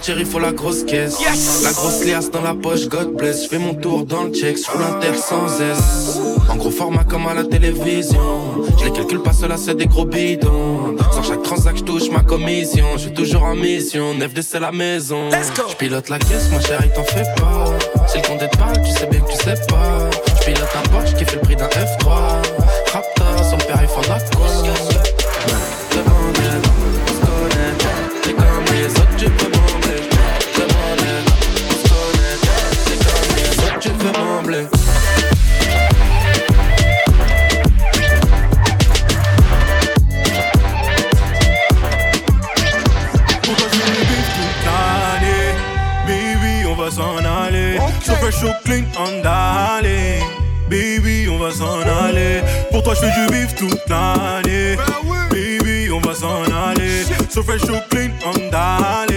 chérie, faut la grosse caisse. La grosse liasse dans la poche, God bless. J'fais mon tour dans le check, j'roule l'inter sans S. En gros format comme à la télévision. Je calcule pas, cela c'est des gros bidons. Sans chaque transac, touche ma commission. J'suis toujours en mission, neuf de c'est la maison. J'pilote la caisse, ma chérie, t'en fais pas. C'est le compte pas, tu sais bien que tu sais pas. J'pilote un Porsche qui fait le prix d'un F3. Raptor, son père, il faut So s'en aller. Sauf so un clean on down.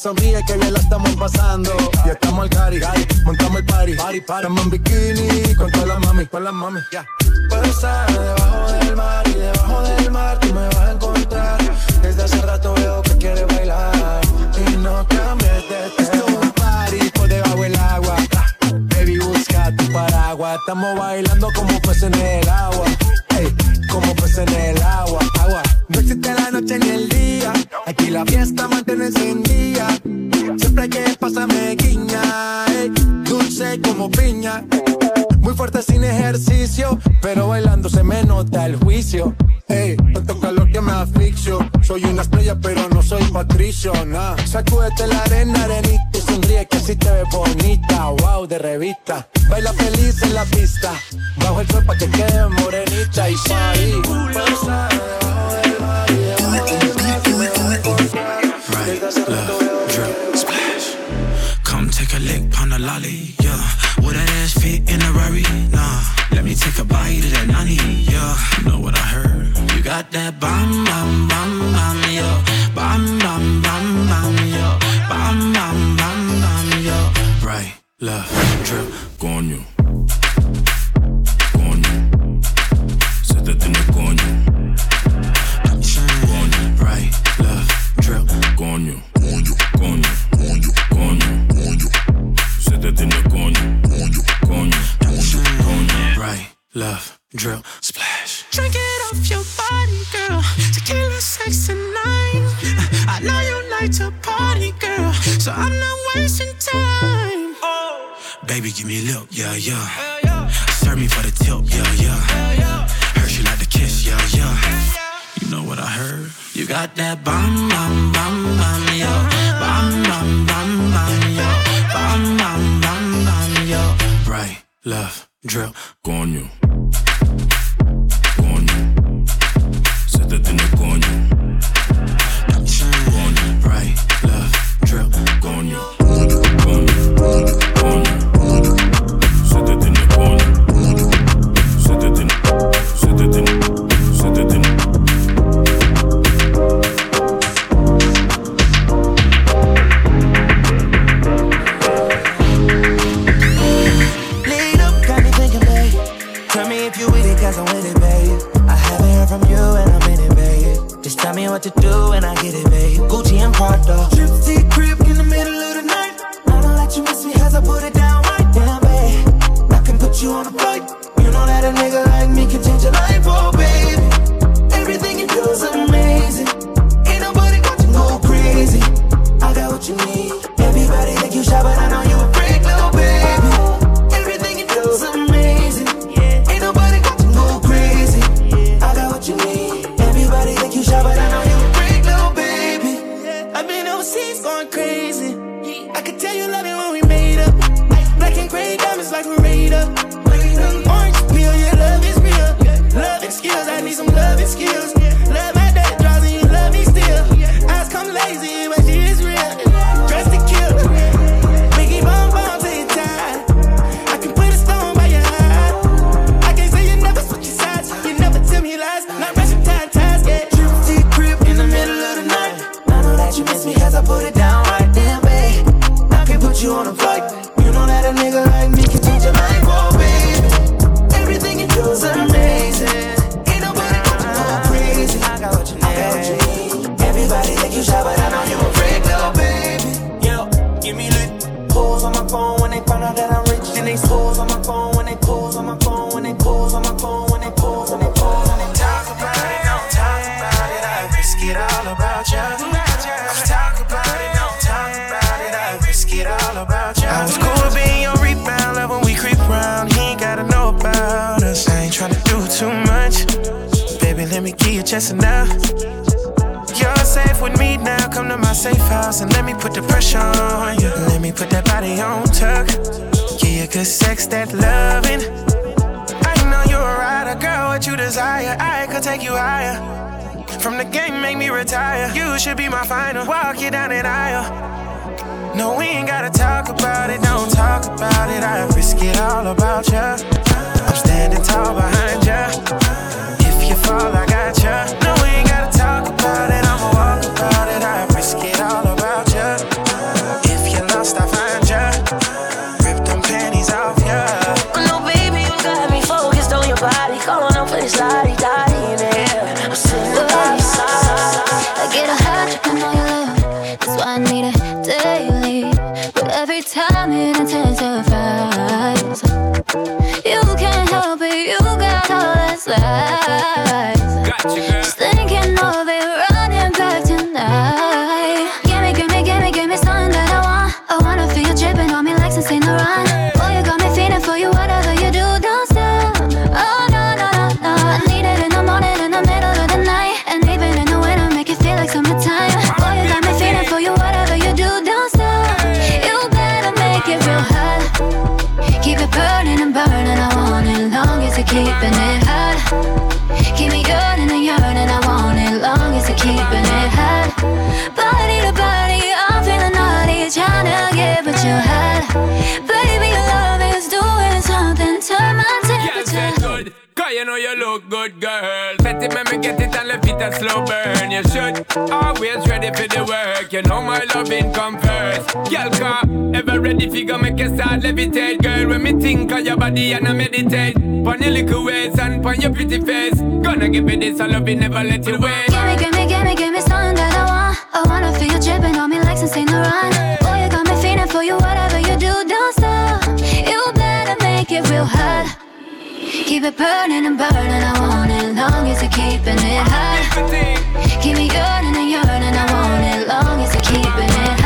Sonríe que bien la estamos pasando. Ya estamos al cari, montamos el party. Party, party. Estamos en bikini con todas las mami, con las mami, ya. Puedo estar debajo del mar y debajo del mar tú me vas a encontrar. Desde hace rato veo que quieres bailar y no cambies de tema. Es un party por debajo del agua. Baby, busca tu paraguas. Estamos bailando como peces en el agua. Ey, como peces en el agua. Agua. No existe la noche ni el día. Aquí la fiesta mantiene encendida. Siempre hay que pasarme guiña. ey, dulce como piña. Muy fuerte sin ejercicio, pero bailando se me nota el juicio. Ey, tanto calor que me asfixio. Soy una estrella, pero no soy patricio, nah. Sacúdete la arena, arenita y sonríe que así te ves bonita. Wow, de revista. Baila feliz en la pista. Bajo el sol pa' que quede morenita y splash. Come take a lick on the lolly, yeah. Would that ass fit in a Rari? Nah. Let me take a bite of that nani, yeah. Know what I heard? You got that bam bam bam bam, yeah. Bam bam bam bam, yeah. Bam bam bam bam, yeah. Right, left, drip, coño. Coño. Siéntate en el. Coño, Left, drip, splash. Drink it off your body, girl. Tequila, sex, and nine. I know you like to party, girl. So I'm not wasting time. Oh. Baby, give me a lip, yeah, yeah. Serve me for the tip, yeah, yeah. Heard you like to kiss, yeah, yeah. You know what I heard? You got that bam, bam, bam, bam, yeah. Bam, bam, bam, bam, yeah. Bam, bam, bam, bam, yeah. Right, left, drip, coño. Coño. En el coño. Coño, me on tuck. Give you good sex that loving. I know you're a rider, girl, what you desire. I could take you higher. From the game, make me retire. You should be my final. Walk you down an aisle. No, we ain't gotta talk about it. Don't talk about it. I risk it all about ya. I'm standing tall behind ya. If you fall, I got ya. No eyes. Gotcha, girl. Just thinking of it. slow burn. You should always ready for the work. You know my loving come first. Girl, car, ever ready figure make you start levitate. Girl, when me think of your body and I meditate. Pon your little ways and pon your pretty face. Gonna give you this, I love it, never let you wait. Gimme, gimme, gimme, gimme something that I want. I wanna feel you dripping on me like some Saint Laurent. Boy, you got me feeling for you, whatever you do, don't stop. You better make it real hot. Keep it burning and burning, I want it. Long as you're keeping it high. Keep me yearning and yearning, I want it. Long as you're keeping it